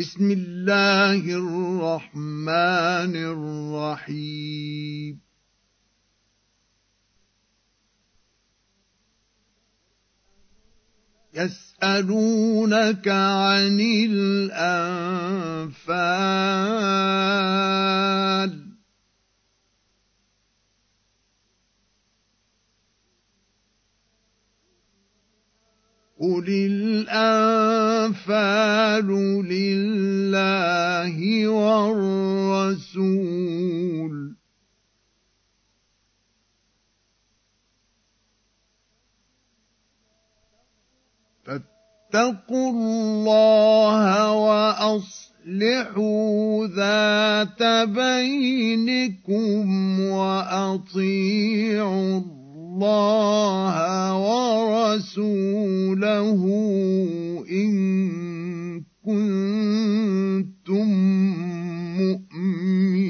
بسم الله الرحمن الرحيم. يسألونك عن الأنفال. قل الأنفال لله والرسول فاتقوا الله وأصلحوا ذات بينكم وأطيعوا الله ورسوله إن كنتم مؤمنين.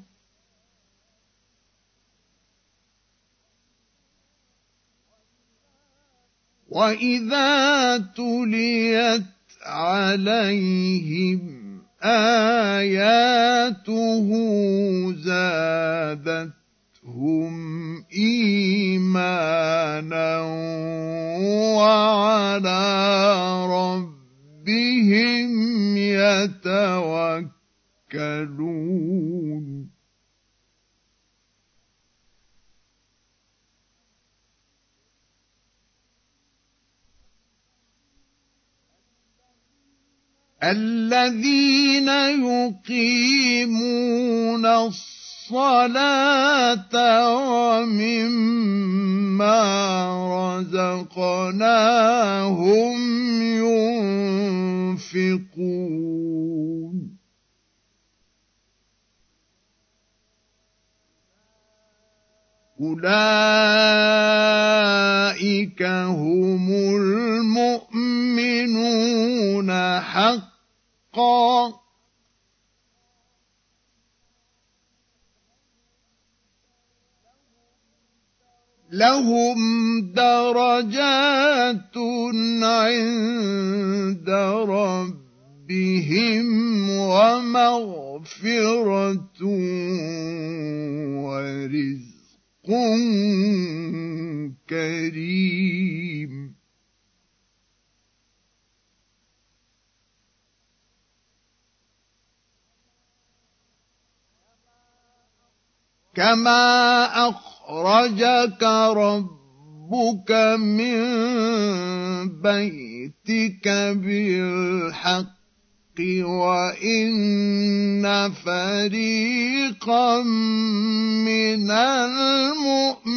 وإذا تليت عليهم آياته زادتهم إيمانا وعلى ربهم يتوكلون الذين يقيمون الصلاة ومما رزقناهم ينفقون. أولئك هم المؤمنون حقا حقا لهم درجات عند ربهم ومغفرة ورزق كريم. كما أخرجك ربك من بيتك بالحق وإن فريقا من المؤمنين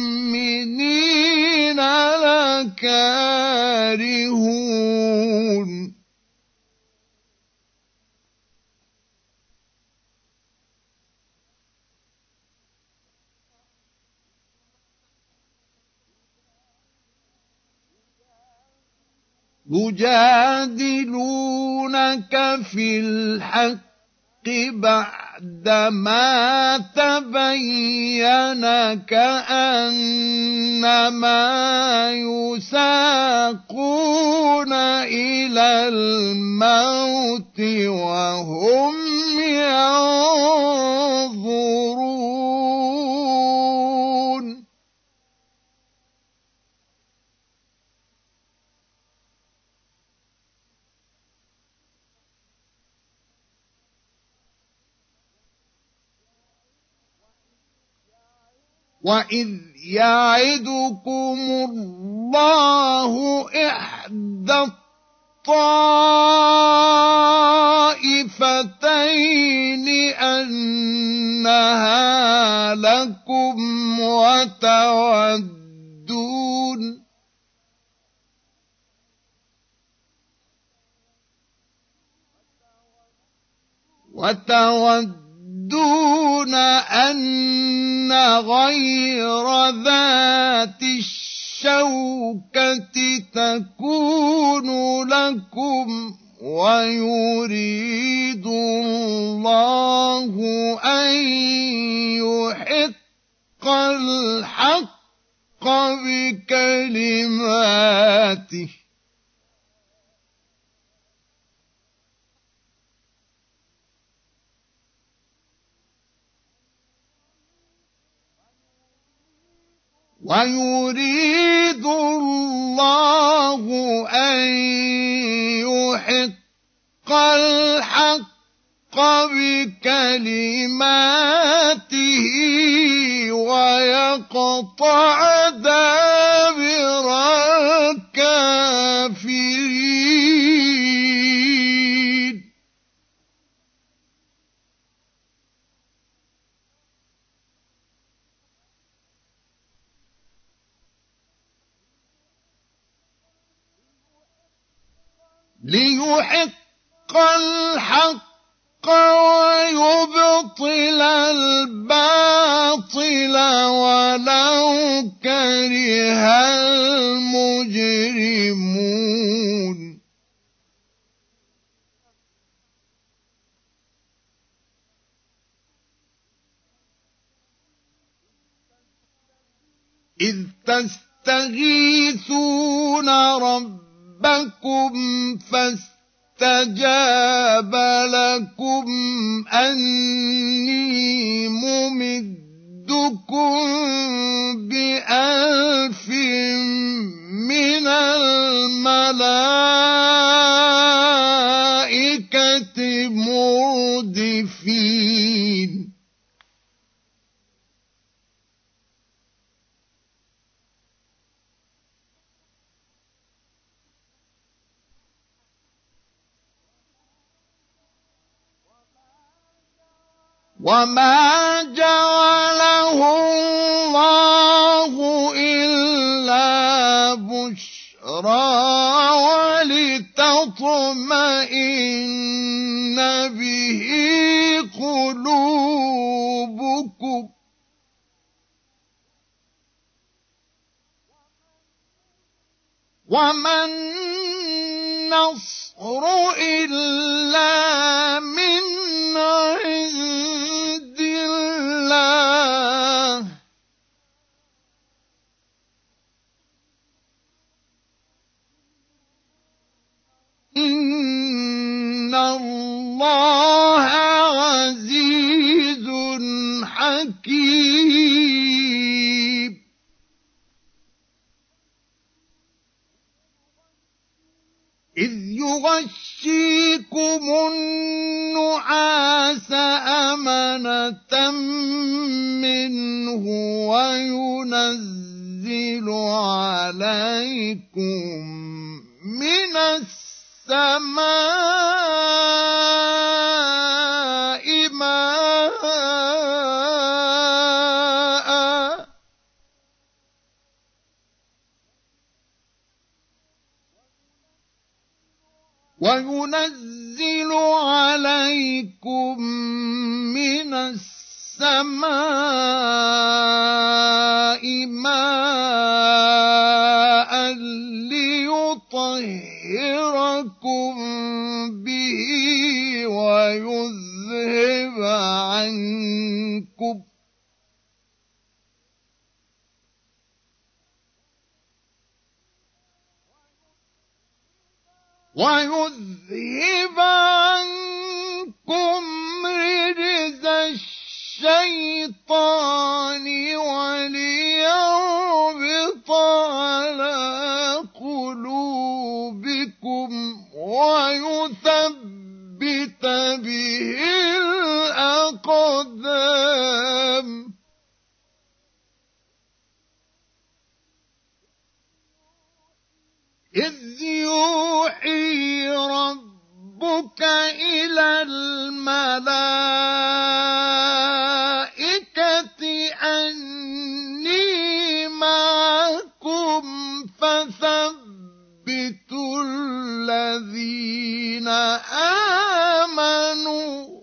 لكارهون يجادلونك في الحق بعدما تبين كأنما يساقون إلى الموت وهم وإذ يعدكم الله إحدى الطائفتين أنها لكم وتودون وتودون أن غير ذات الشوكة تكون لكم ويريد الله أن يحق الحق بكلماته ويريد الله أن يحق الحق بكلماته ويقطع دابر الكافرين. ليحق الحق ويبطل الباطل ولو كره المجرمون. إذ تستغيثون ربكم فاستغيثون فاستجاب لكم أني ممدكم بألف من الملائكة مردفين وما جعله الله إلا بشرى ولتطمئن به قلوبكم وما النصر إلا من عند الله. إن الله عزيز حكيم. إذ يغشيكم النعاس أمنة منه وينزل عليكم من السماء ماء وينزل عليكم من السماء ماء ليطهركم به ويذهب عنكم ويذهب عنكم رجز الشيطان وليربط على قلوبكم ويثبت به الأقدام. إذ يوحي ربك إلى الملائكة أني معكم فثبتوا الذين آمنوا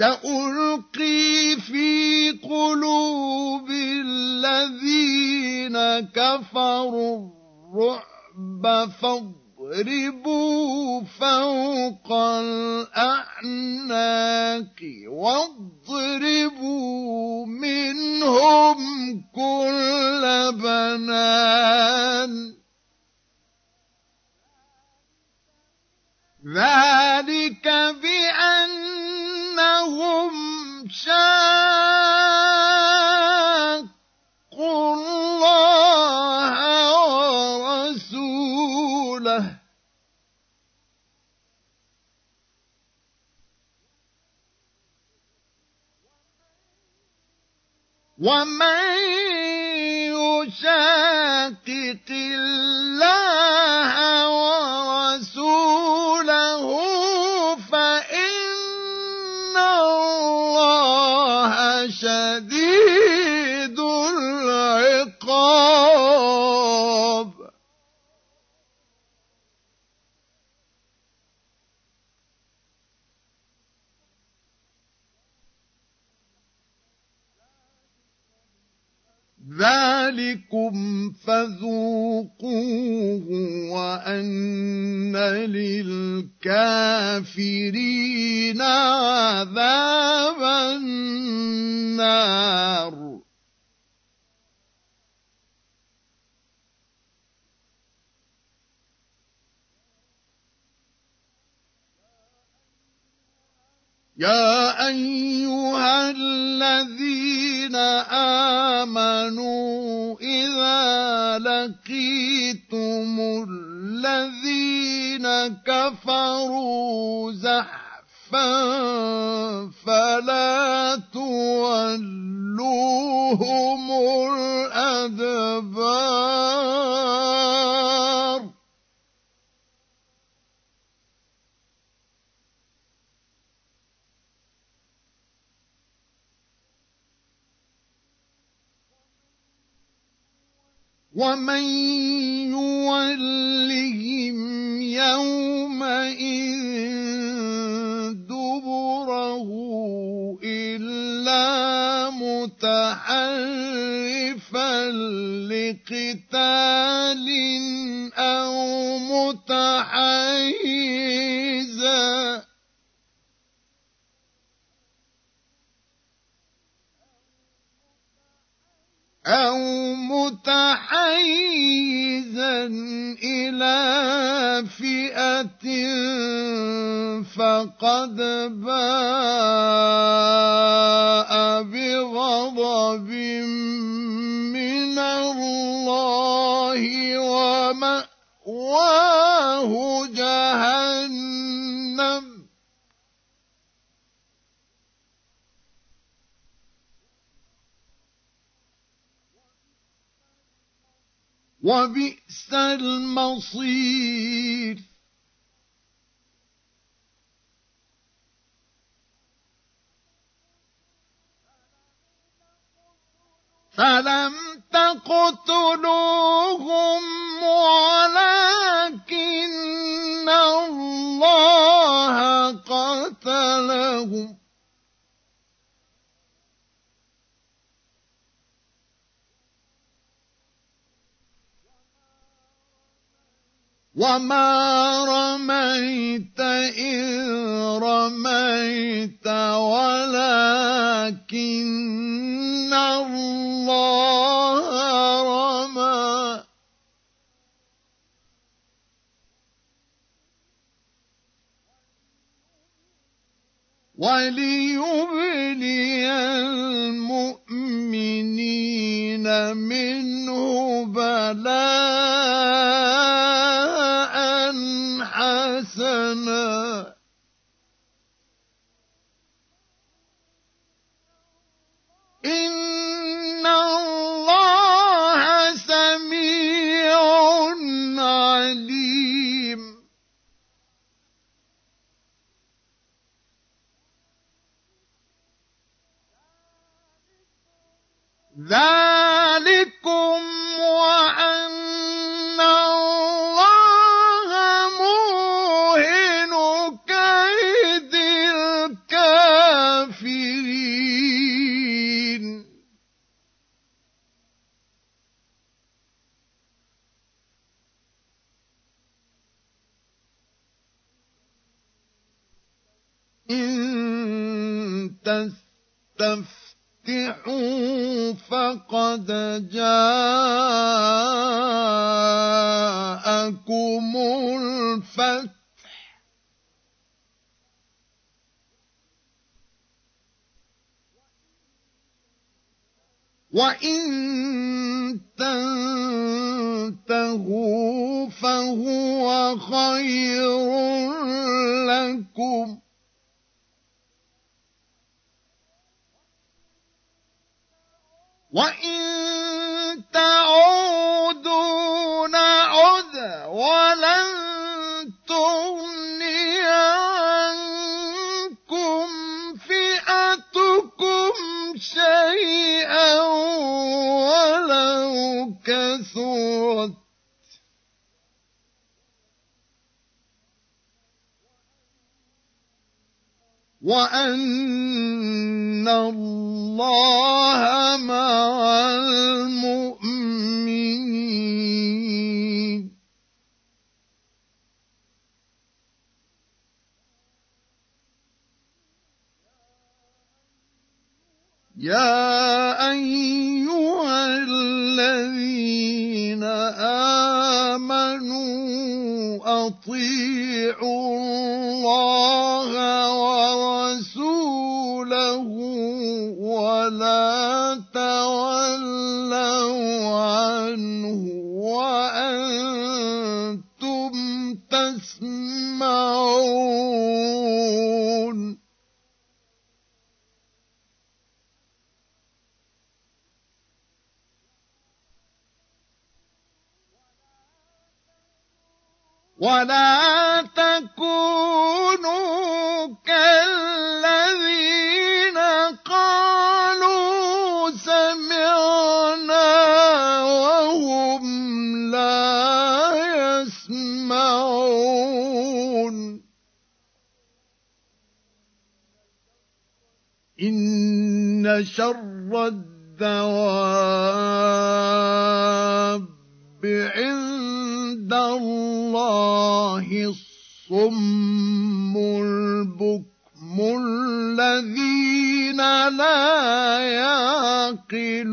سألقي في قلوب الذين كفروا الرعب فاضربوا فوق الأعناق واضربوا منهم كل بنان. ذلك بأنهم شاقوا الله ورسوله. ومن يشاقق الله للكافرين عذاب النار. يا أيها الذين آمنوا إذا لقيتم الذين كفروا زحفا فلا تولوهم الأدبار. ومن يولهم يومئذ دبره إلا متحرفا لقتال أو متحيزا أو متحيزا إلى فئة فقد باء بغضب من الله ومأواه جهنم. وبئس المصير. فلم تقتلوهم ولكن الله قتلهم. وما رميت إذ رميت ولكن الله رمى وليبلي المؤمنين منه بلاء حسنا إن الله سميع عليم. ذلكم ولا تكونوا كالذين قالوا سمعنا وهم لا يسمعون. إن شر الدواب الصم البكم الذين لا يعقلون.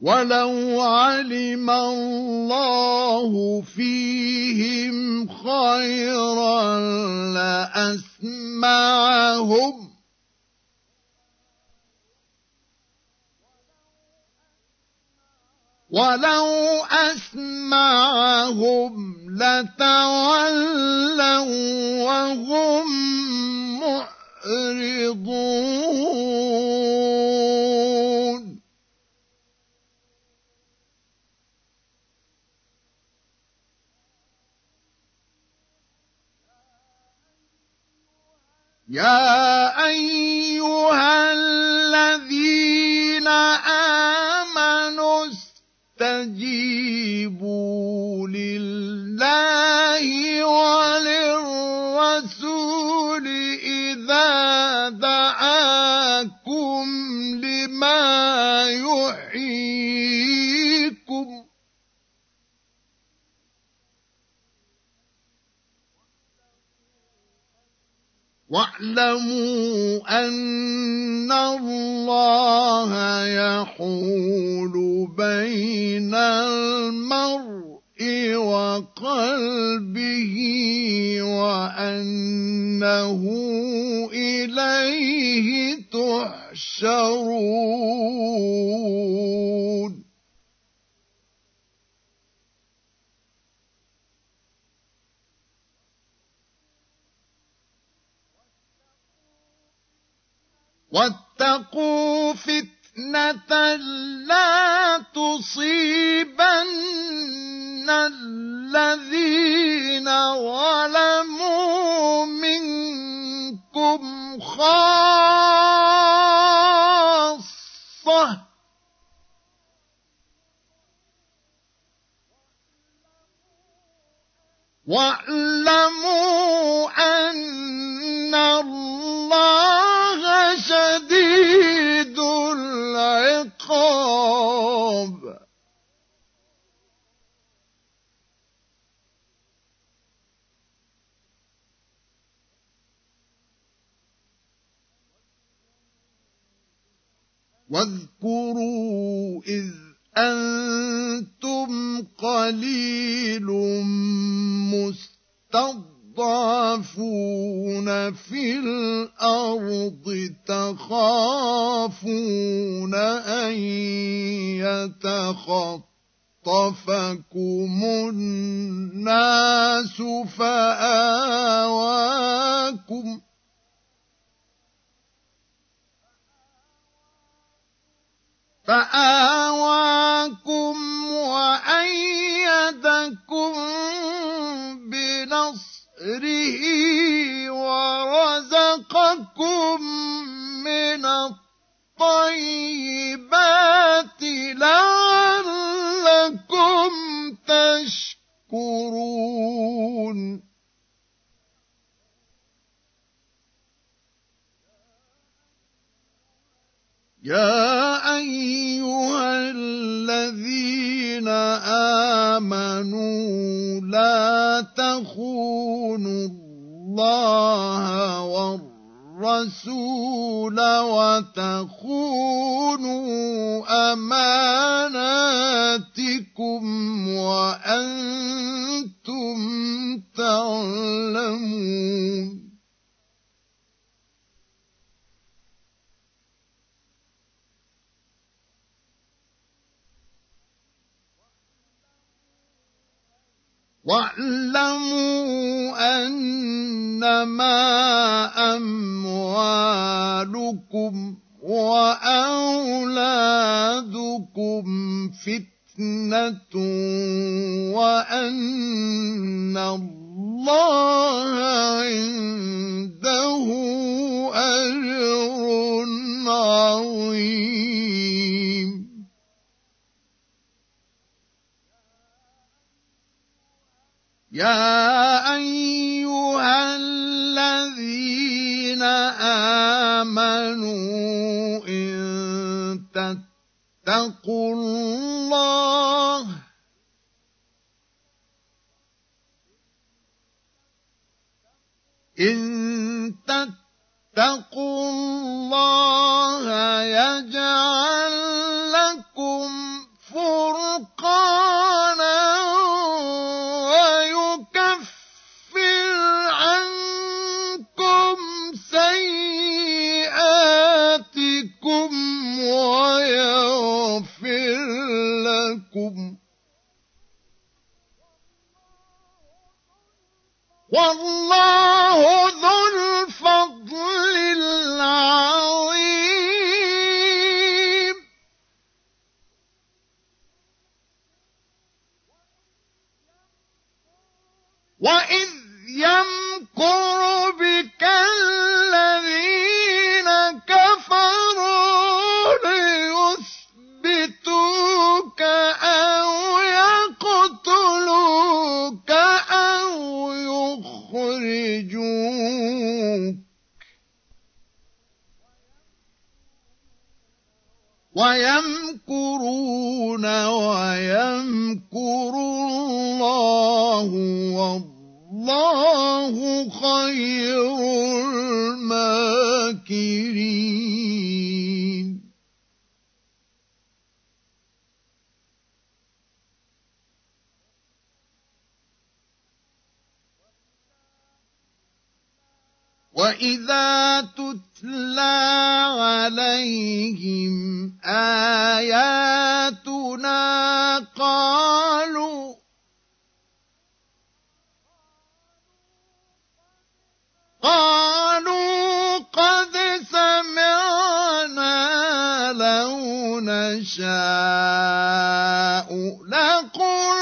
ولو علم الله فيهم خيرا لأسمعهم ولو أسمعهم لتولوا وهم معرضون. يا أيها الذين آمنوا استجيبوا لله وللرسول إذا دعاكم لما يحييكم. واعلموا أن الله يحول بين المرء وقلبه وأنه إليه تحشرون. واتقوا فتنة لا تصيبن الذين ظلموا منكم خاصة. واعلموا أن الله شديد العقاب. واذكروا إذ أنتم قليل مستضعفون في الأرض تخافون أن يتخطفكم الناس فآواكم فآواكم وأيدكم بنصره ورزقكم من الطيبات لعلكم تشكرون. يا أيها الذين آمنوا لا تخونوا الله والرسول وتخونوا أماناتكم وأنتم تعلمون. واعلموا أنما أموالكم وأولادكم فتنة وأن الله عنده أجر عظيم. يا أيها الذين آمنوا إن تتقوا الله إن تتقوا الله يجعل لكم فرقانا والله ذو الفضل العظيم. وإذ يمكر والله خير الماكرين واذا تتلى عليهم اياتنا نشاء لقلنا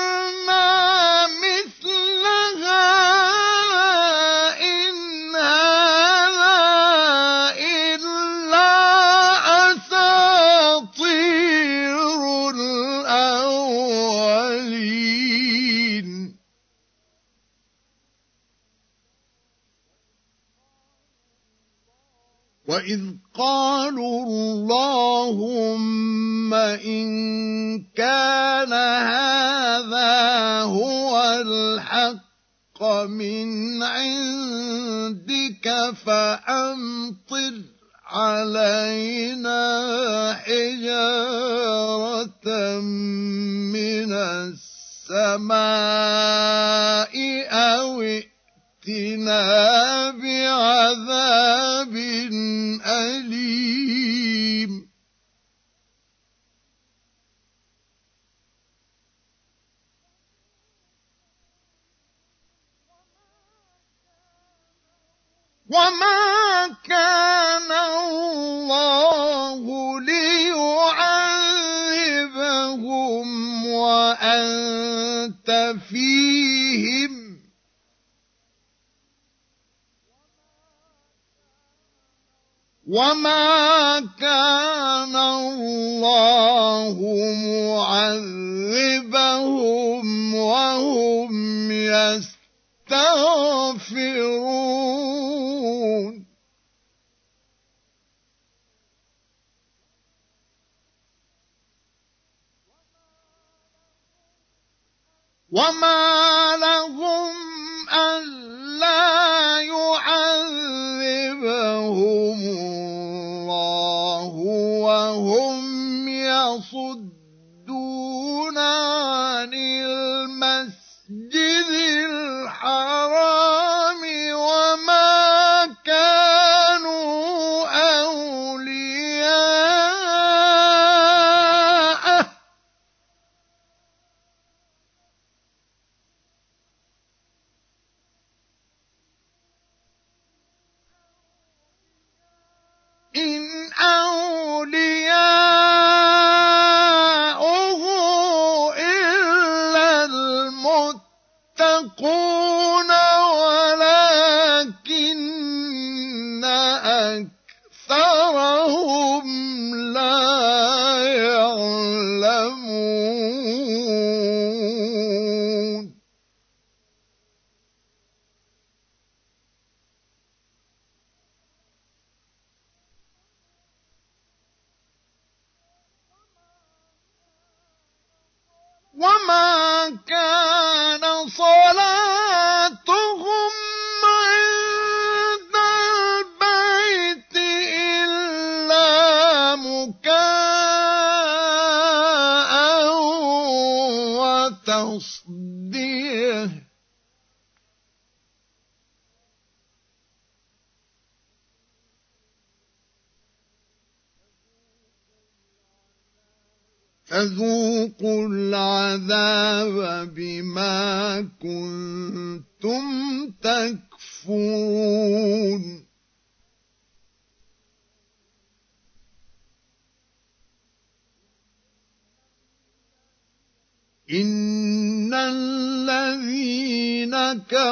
عندك فأمطر علينا حجارة من السماء أو ائتنا بعذاب وما كان الله معذبهم وهم يستغفرون وما لهم وهم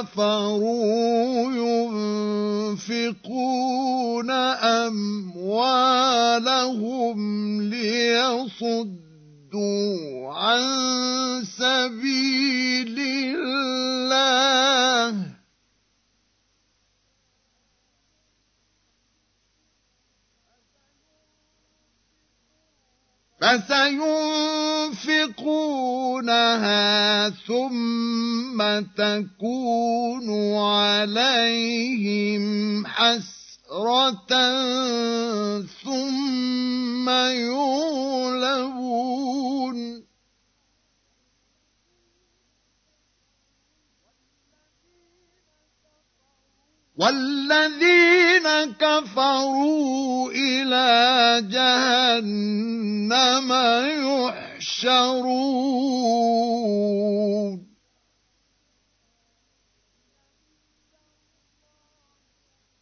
كفروا ينفقون أموالهم ليصدوا عن سبيل الله فسينفقونها ثم تكون عليهم حسرة ثم يغلبون. والذين كفروا إلى جهنم يحشرون.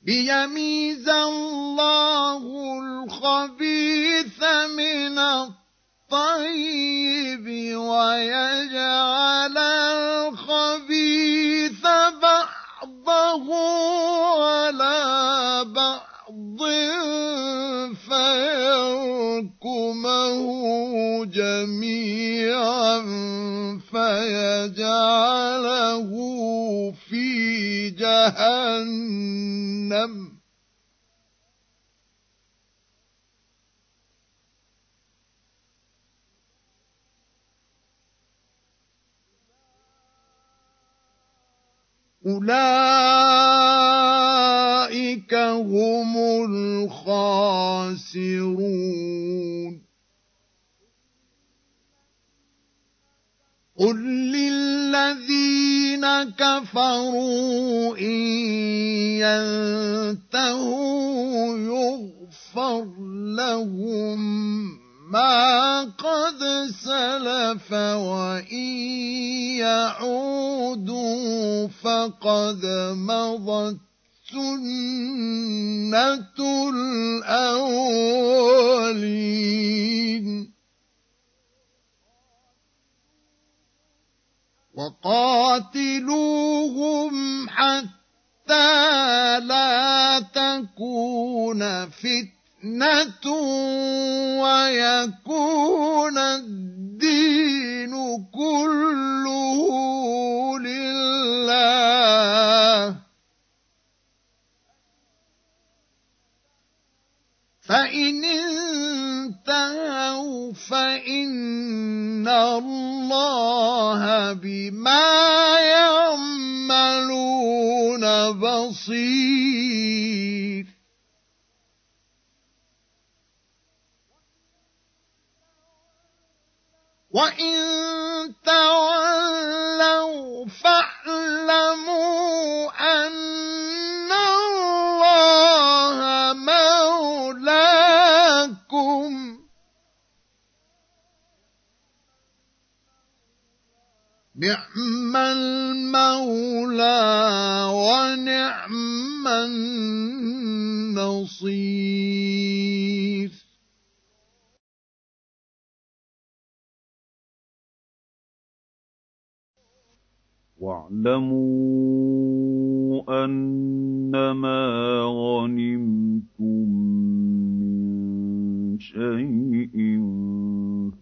ليميز الله الخبيث من الطيب ويجعل الخبيث بعضه على بعض فيركمه جميعا فيجعله في جهنم. أولئك هم الخاسرون قل للذين كفروا إن ينتهوا يغفر لهم ما قد سلف وإن يعودوا فقد مضت سنة الأولين. وقاتلوهم حتى لا تكون فتنة. ويكون الدين كله لله فإن انتهوا فإن الله بما يعملون بصير وإن تولوا فاعلموا أن الله مولاكم نعم المولى ونعم النصير واعلموا أنما غنمتم من شيء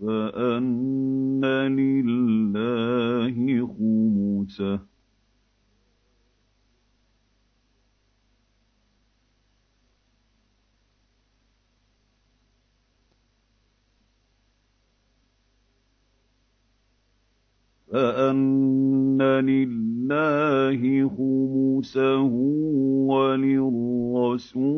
فأن لله خمسه لله خمسه وللرسول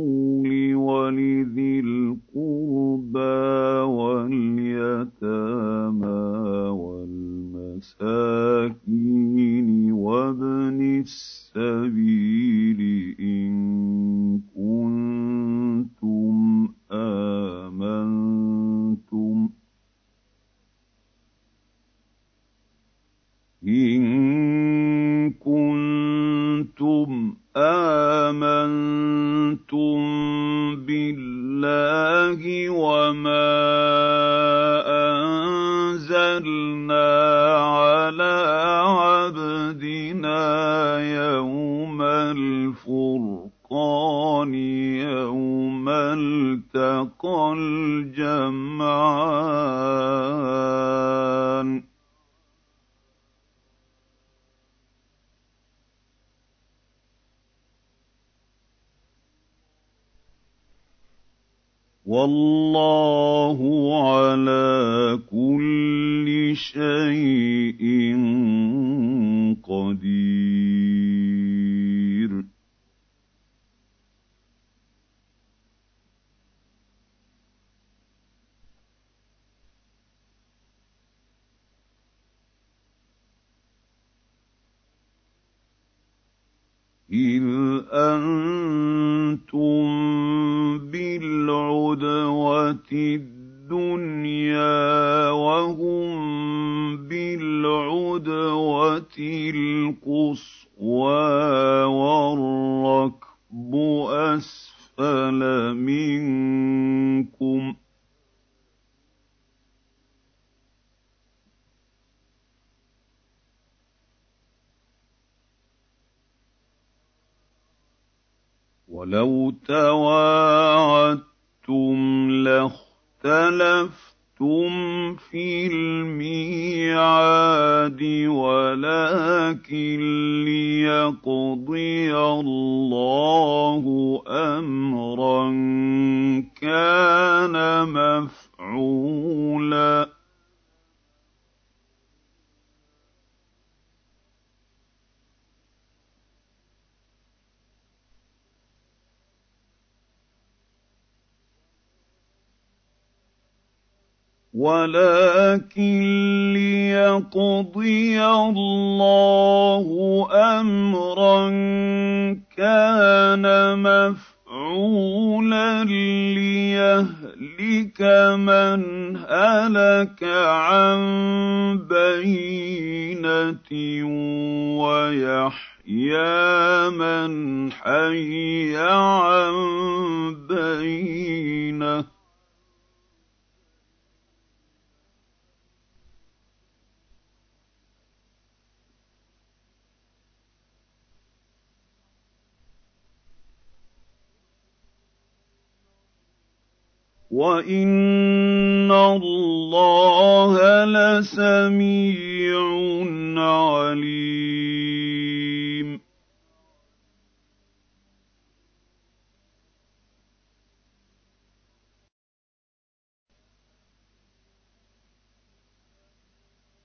إذ أنتم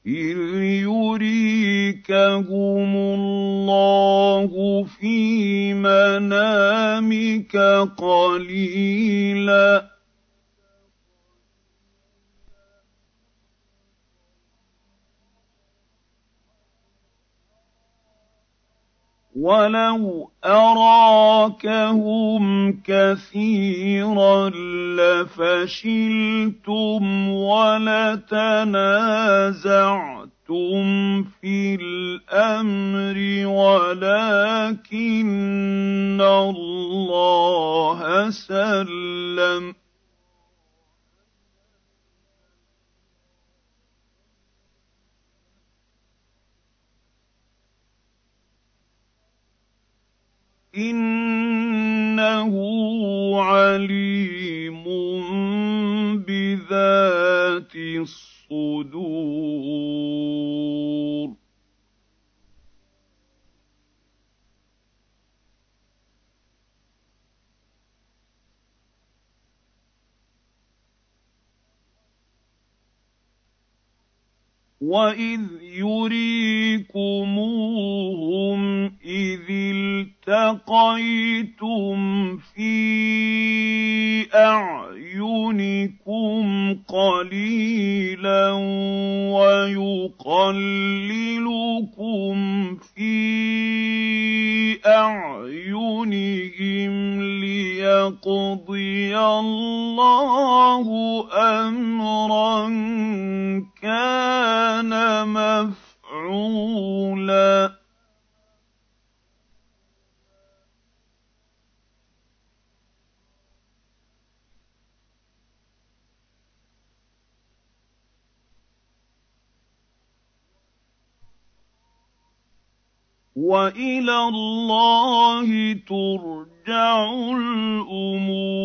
إِذْ يُرِيكَهُمُ اللَّهُ فِي مَنَامِكَ قَلِيلًا وَلَوْ أَرَاكَهُمْ كَثِيرًا لَّفَشِلْتُمْ وَلَتَنَازَعْتُمْ فِي الْأَمْرِ وَلَٰكِنَّ اللَّهَ سَلَّمَ ۗ إِنَّهُ عَلِيمٌ بِذَاتِ الصُّدُورِ. وَإِذْ يُرِيكُمُوهُمْ إِذِ الْتَقَيْتُمْ فِي أَعْيُنِكُمْ قَلِيلًا وَيُقَلِّلُكُمْ فِي أَعْيُنِهِمْ لِيَقْضِيَ اللَّهُ أَمْرًا كَانَ مَفْعُولًا. وَإِلَى اللَّهِ تُرْجَعُ الْأُمُورُ.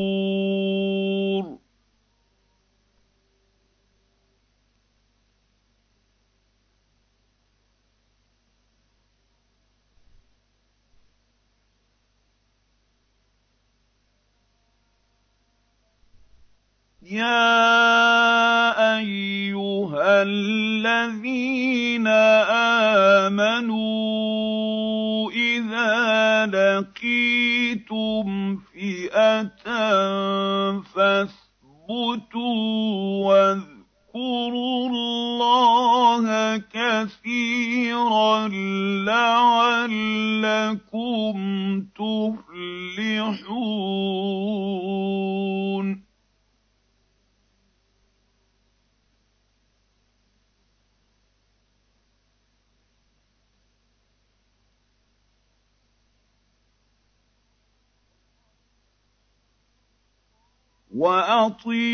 يَا وَأَطِيعُوا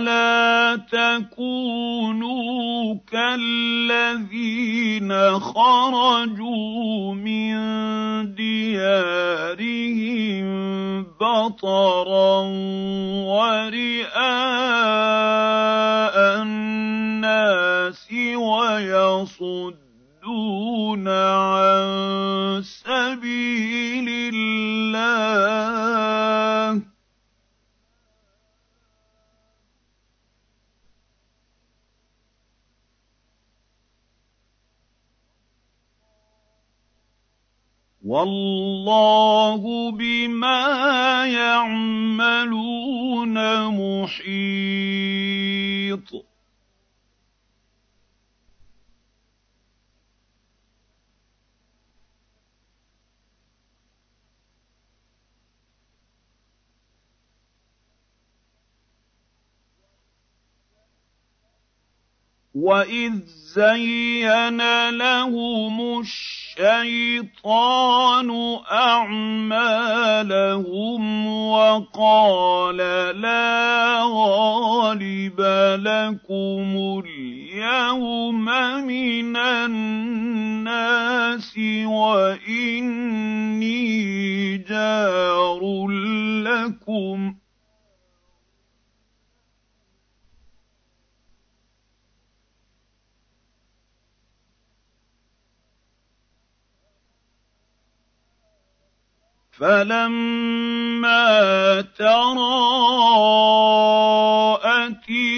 ولا تكونوا كالذين خرجوا من ديارهم بطرا ورئاء الناس ويصدون عن سبيل الله. والله بما يعملون محيط. واذ زين لهم الشيطان أعمالهم وقال لا غالب لكم اليوم من الناس وإني جار لكم فَلَمَّا تَرَاءَتِ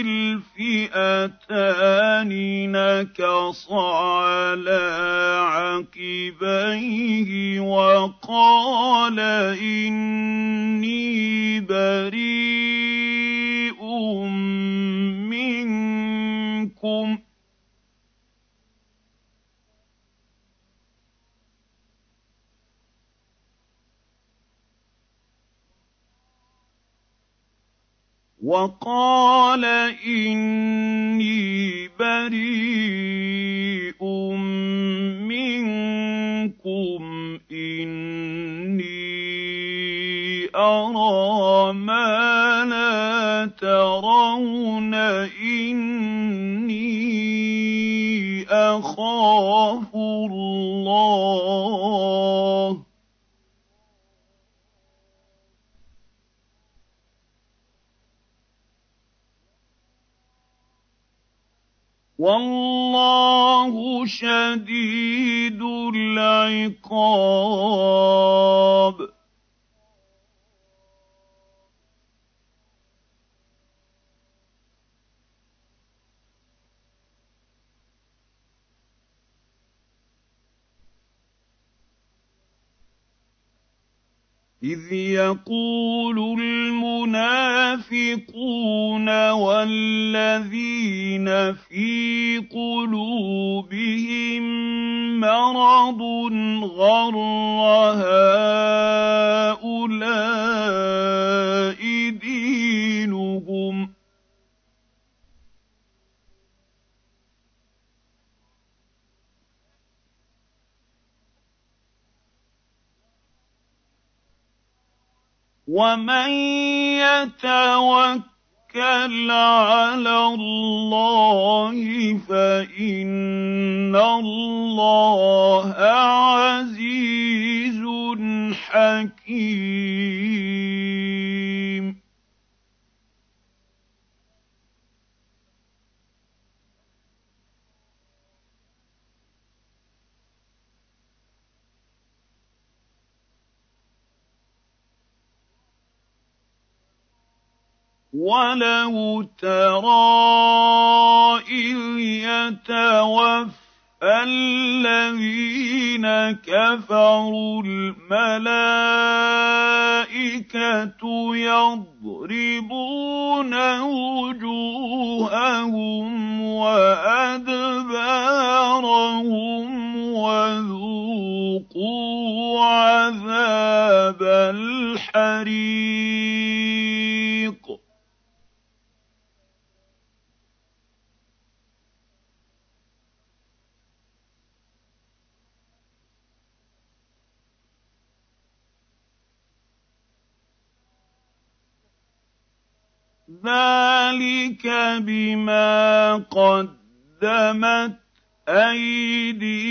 الْفِئَتَانِ نَكَصَ عَلَىٰ عَقِبَيْهِ وَقَالَ إِنِّي بَرِيءٌ مِّنكُمْ وَقَالَ إِنِّي بَرِيءٌ مِّنكُمْ إِنِّي أَرَىٰ مَا لَا تَرَوْنَ وَاللَّهُ شَدِيدُ الْعِقَابِ. إِذْ يَقُولُ الْمُنَافِقُونَ وَالَّذِينَ فِي قُلُوبِهِم مَّرَضٌ غَرَّ هَٰؤُلَاءِ دِينُهُمْ ۗ وَمَن يَتَوَكَّلْ عَلَى اللَّهِ فَإِنَّ اللَّهَ عَزِيزٌ حَكِيمٌ وَلَوْ تَرَىٰ إِذْ يَتَوَفَّى الَّذِينَ كَفَرُوا الْمَلَائِكَةُ يَضْرِبُونَ وُجُوهَهُمْ وَأَدْبَارَهُمْ وَذُوقُوا عَذَابَ الْحَرِيقِ ذلك بما قدمت ايديكم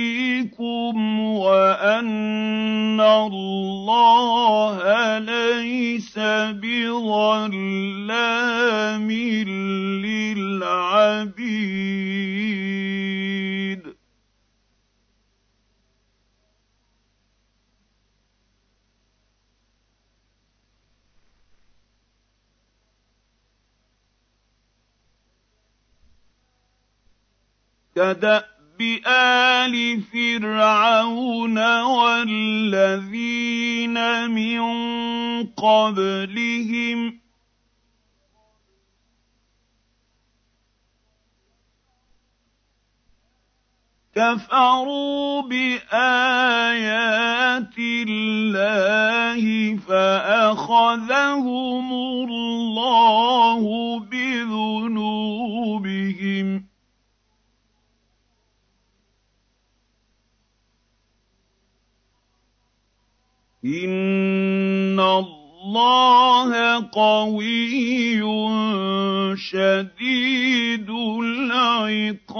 وان الله ليس بظلام للعبيد كداب ال فرعون والذين من قبلهم. كفروا بآيات الله فأخذهم الله بذنوبهم. ان الله قوي شديد العقاب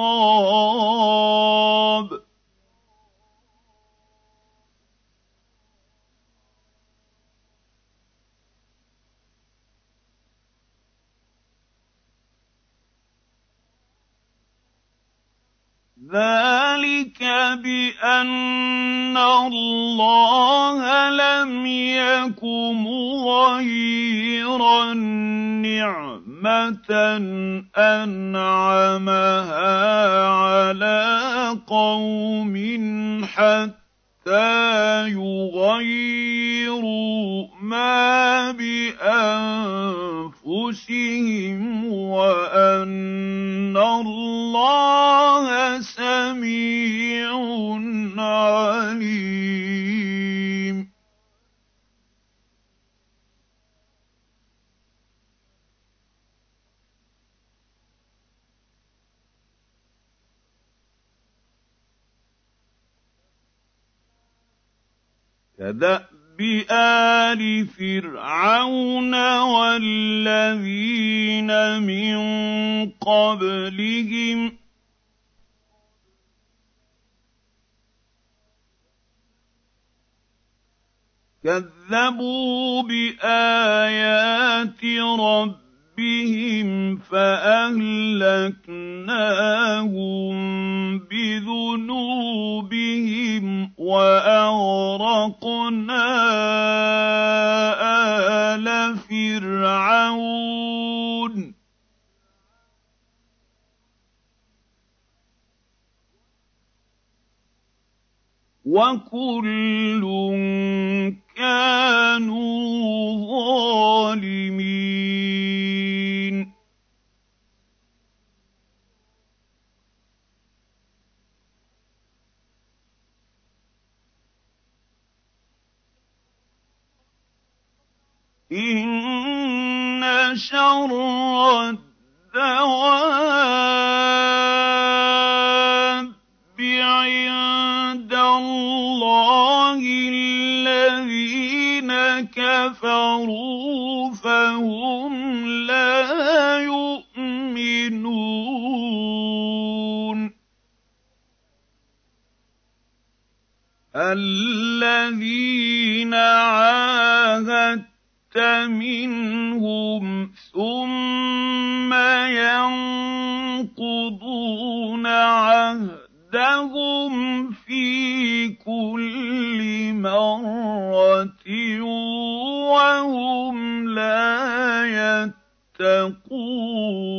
ذلك بان الله لم يك مغيرا نعمه انعمها على قوم حتى حتى يغيروا ما بانفسهم وان الله سميع عليم. كداب ال فرعون والذين من قبلهم كذبوا بآيات ربهم فأهلكناهم بذنوبهم وأغرقنا آل فرعون. وكل كانوا ظالمين. ان شر الدواب عند الله الذين كفروا فهم لا يؤمنون. الذين عاهدت منهم ثم ينقضون عهدهم في كل مرة وهم لا يتقون.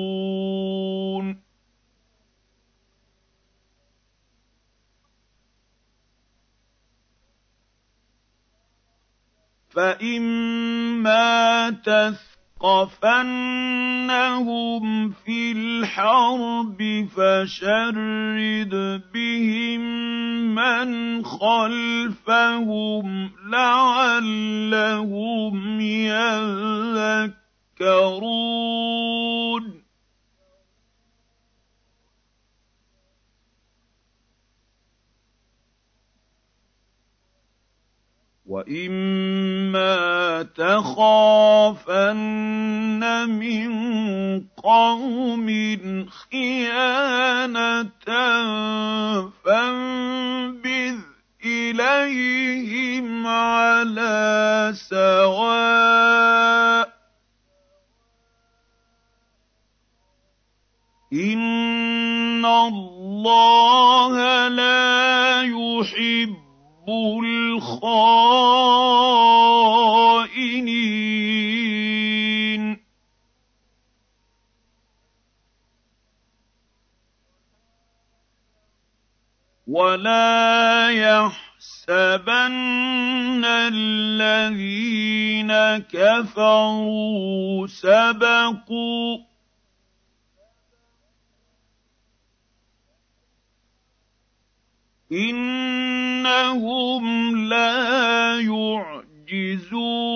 فإما تثقفنهم في الحرب فشرد بهم من خلفهم لعلهم يذكرون. واما تخافن من قوم خيانه فانبذ اليهم على سواء ان الله لا يحب الخائنين. ولا يحسبن الذين كفروا سبقوا إنهم لا يعجزون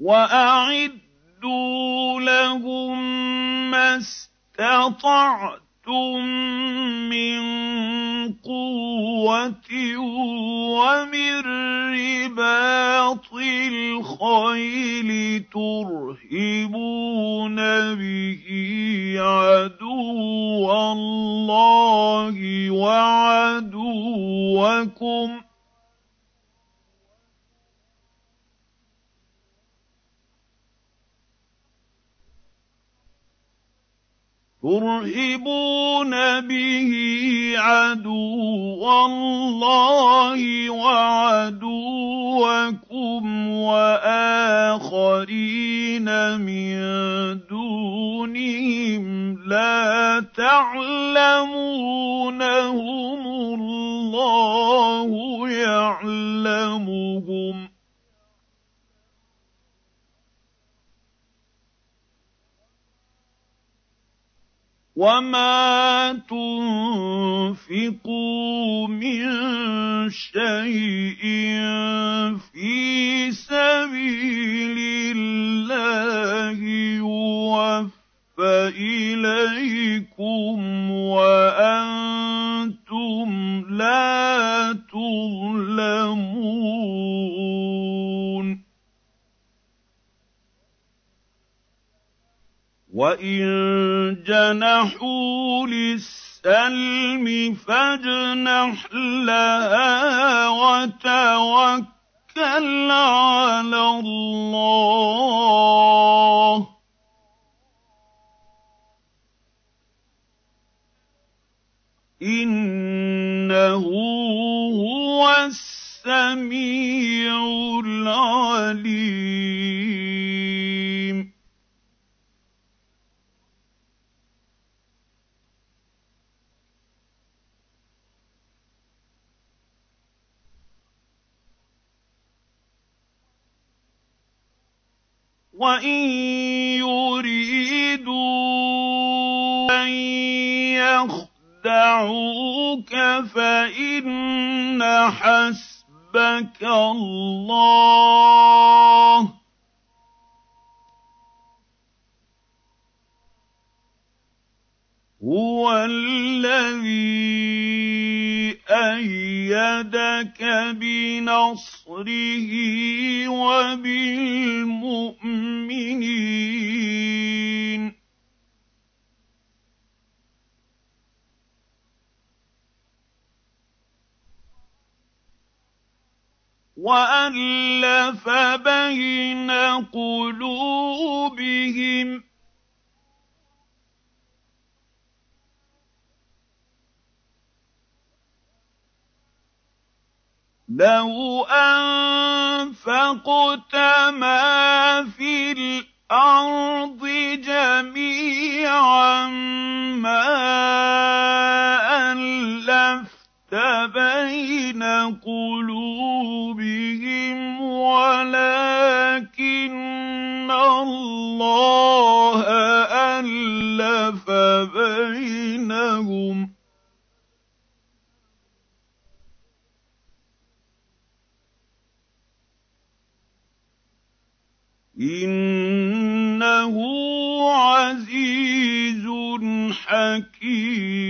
وأعدوا لهم ما استطعتم مِّن قُوَّةٍ وَمِن رِّبَاطِ الْخَيْلِ تُرْهِبُونَ بِهِ عَدُوَّ اللَّهِ وَعَدُوَّكُمْ ۚ ترهبون به عدو الله وعدوكم وآخرين من دونهم لا تعلمونهم الله يعلمهم وما تنفقوا من شيء في سبيل الله يوفى اليكم وأنتم لا تظلمون وان جنحوا للسلم فاجنح لها وتوكل على الله انه هو السميع العليم وان يريدوا ان يخدعوك فان حسبك الله هو الذي أيدك بنصره وبالمؤمنين. وألف بين قلوبهم لو انفقت ما في الأرض جميعا ما الفت بين قلوبهم ولكن الله الف بينهم إِنَّهُ عَزِيزٌ حَكِيمٌ.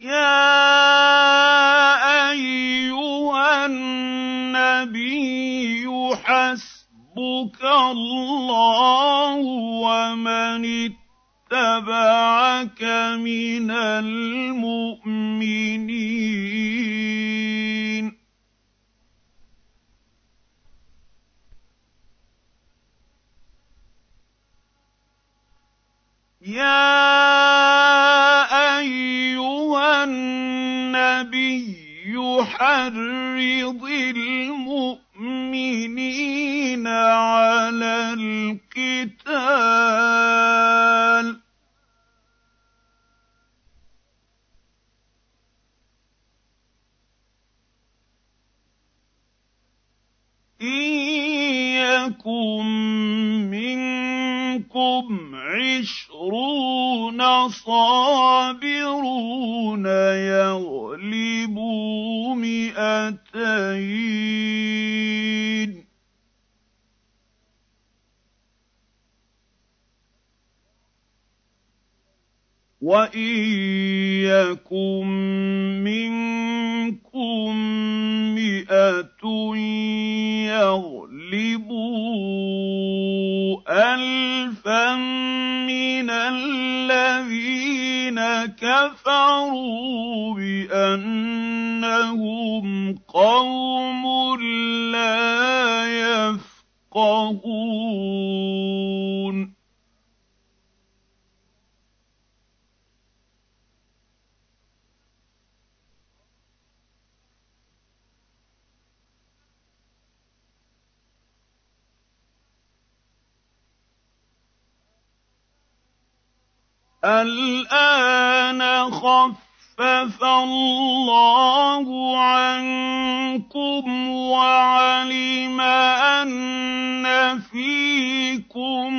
يَا أَيُّهَا النَّبِيُّ حَسْبُكَ اللَّهُ وَمَنِ اتبعك من المؤمنين. يا أيها النبي حرض المؤمنين على القتال. صابرون يغلبوا مئتين وإن يكن منكم مئة يغلبوا ألفا من الذين كفروا بأنهم قوم لا يفقهون. الآن خفف الله عنكم وعلم أن فيكم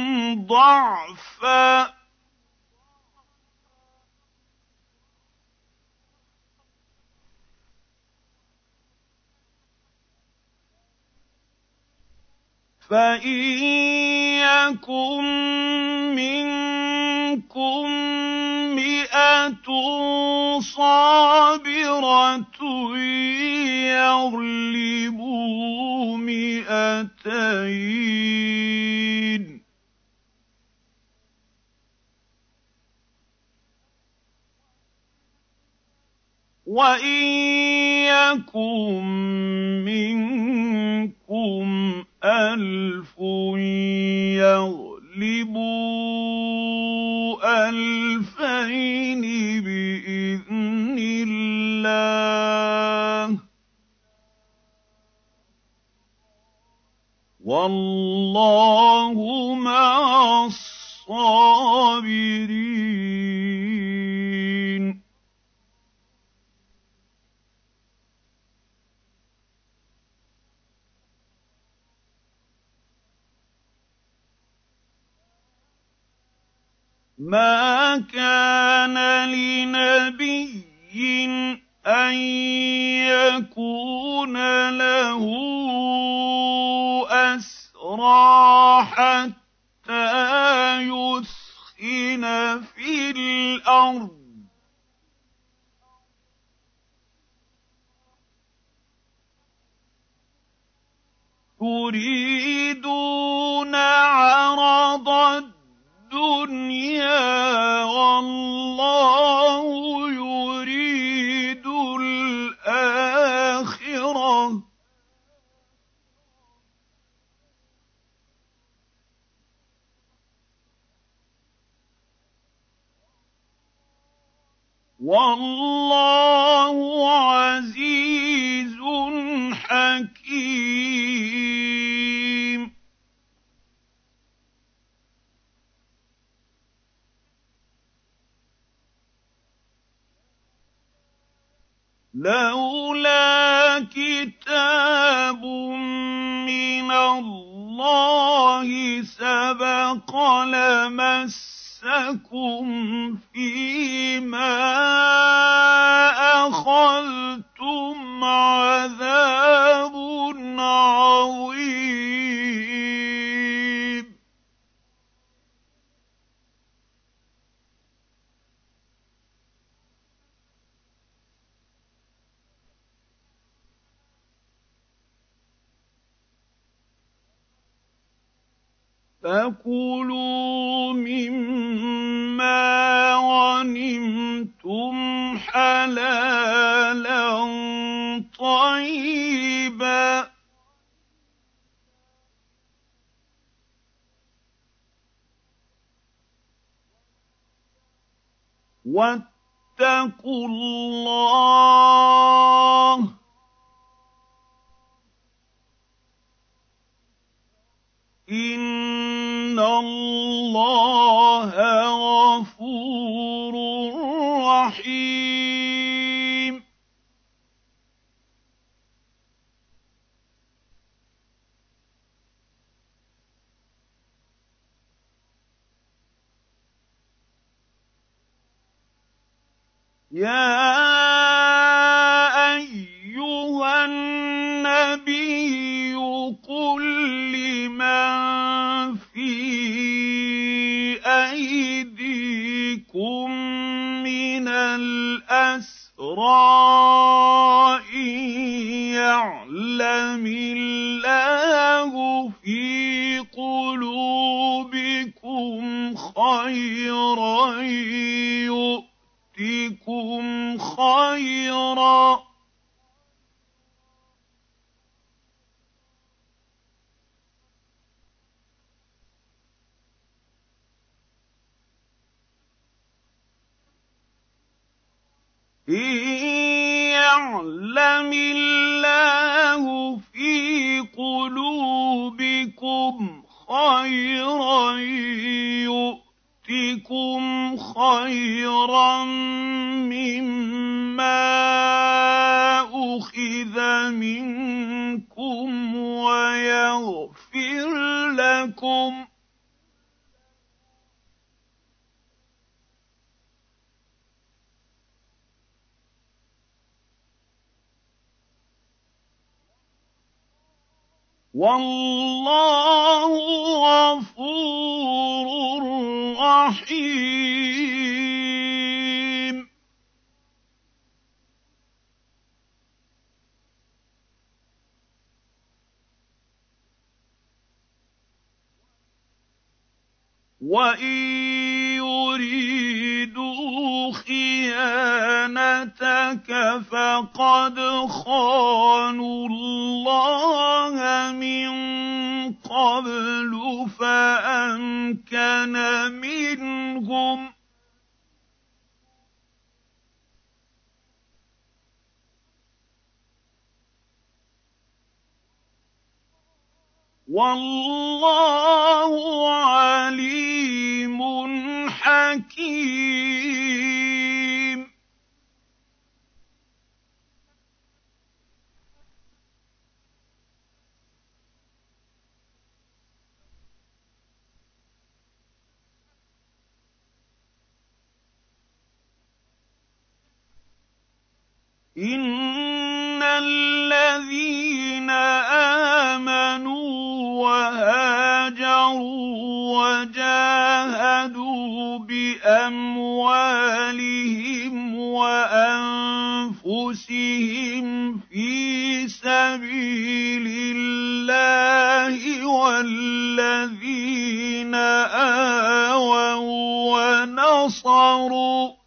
ضعفا. فإن يكن منكم مئة صابرة يغلبوا مئتين وإن يكن منكم ألف يغلبوا ألفين بإذن الله. والله مع الصابرين. ما كان لنبي أن يكون له أسرى حتى يثخن في الأرض. تريدون عرض الدنيا والله يريد الآخرة. والله عزيز حكيم. لولا كتاب من الله سبق لمسكم فيما أخذتم عذاب فكلوا مما غنمتم حلالا طيبا واتقوا الله إِنَّ اللَّهَ غَفُورٌ رَّحِيمٌ يَا أَيُّهَا النَّبِيُّ قُل لِّمَن فِي أَيْدِيكُم مِّنَ الْأَسْرَىٰ إِن يَعْلَمِ اللَّهُ فِي قُلُوبِكُمْ خَيْرًا يُؤْتِكُمْ خَيْرًا إِن يَعْلَمِ اللَّهُ وَاللَّهُ غَفُورٌ رَّحِيمٌ. وَإِن يُرِيدُوا خِيَانَتَكَ فَقَدْ خَانُوا اللَّهَ مِن قَبْلُ فَأَمْكَنَ مِنْهُمْ ۗ وَاللَّهُ عَلِيمٌ حَكِيمٌ. إِنَّ الَّذِينَ آمَنُوا وَهَاجَرُوا وَجَاهَدُوا بِأَمْوَالِهِمْ وَأَنفُسِهِمْ فِي سَبِيلِ اللَّهِ وَالَّذِينَ آوَوا وَّنَصَرُوا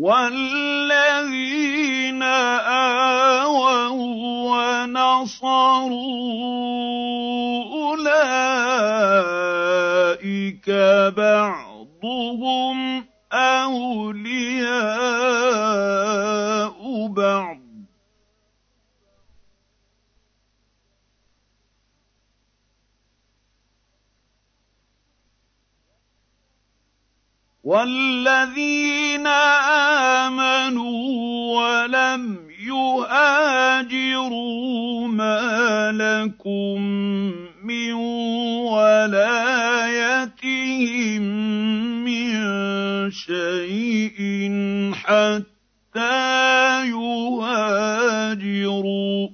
وَالَّذِينَ آوَوا وَّنَصَرُوا أُولَٰئِكَ بَعْضُهُمْ أَوْلِيَاءُ بَعْضٍ ۚ وَالَّذِينَ آمَنُوا وَلَمْ يُهَاجِرُوا مَا لَكُم مِّن وَلَايَتِهِم مِّن شَيْءٍ حَتَّىٰ يُهَاجِرُوا ۚ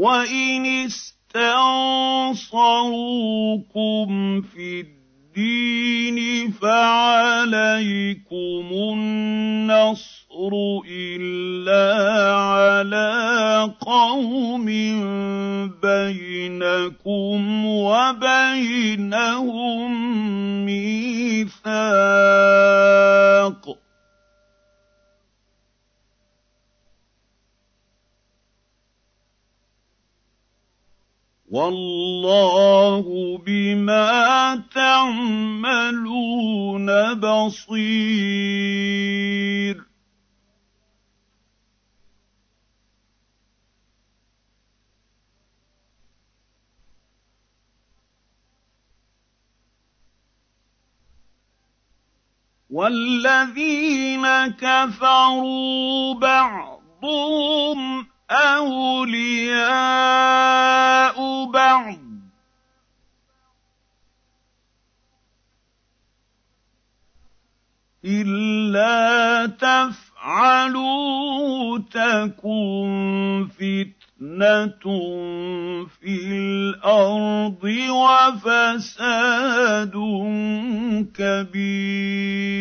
وَإِنِ استنصروكم في الدين فعليكم النصر الا على قوم بينكم وبينهم ميثاق والله بما تعملون بصير. والذين كفروا بعضهم اولياء بعض. الا تفعلوا تكن فتنه في الأرض وفساد كبير.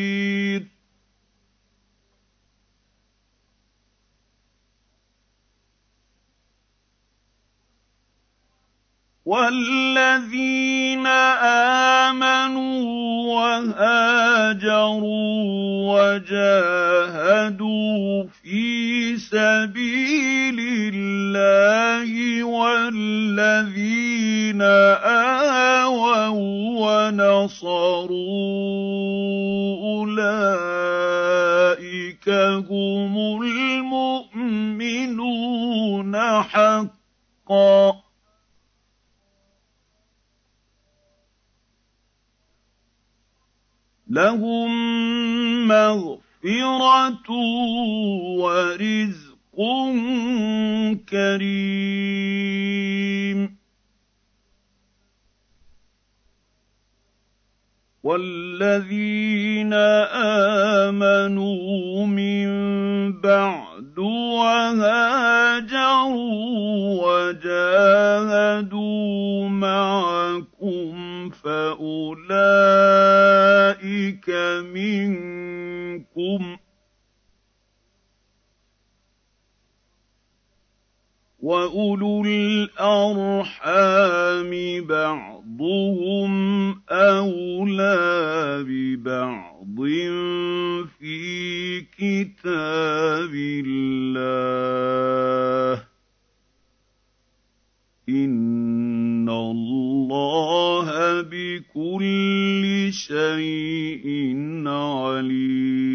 والذين امنوا وهاجروا وجاهدوا في سبيل الله والذين اووا ونصروا اولئك هم المؤمنون حقا لهم مغفرة ورزق كريم. والذين آمنوا من بعد وهاجروا وجاهدوا معكم فأولئك منكم وأولو الأرحام بعضهم أولى ببعض في كتاب الله. إن الله بكل شيء عليم.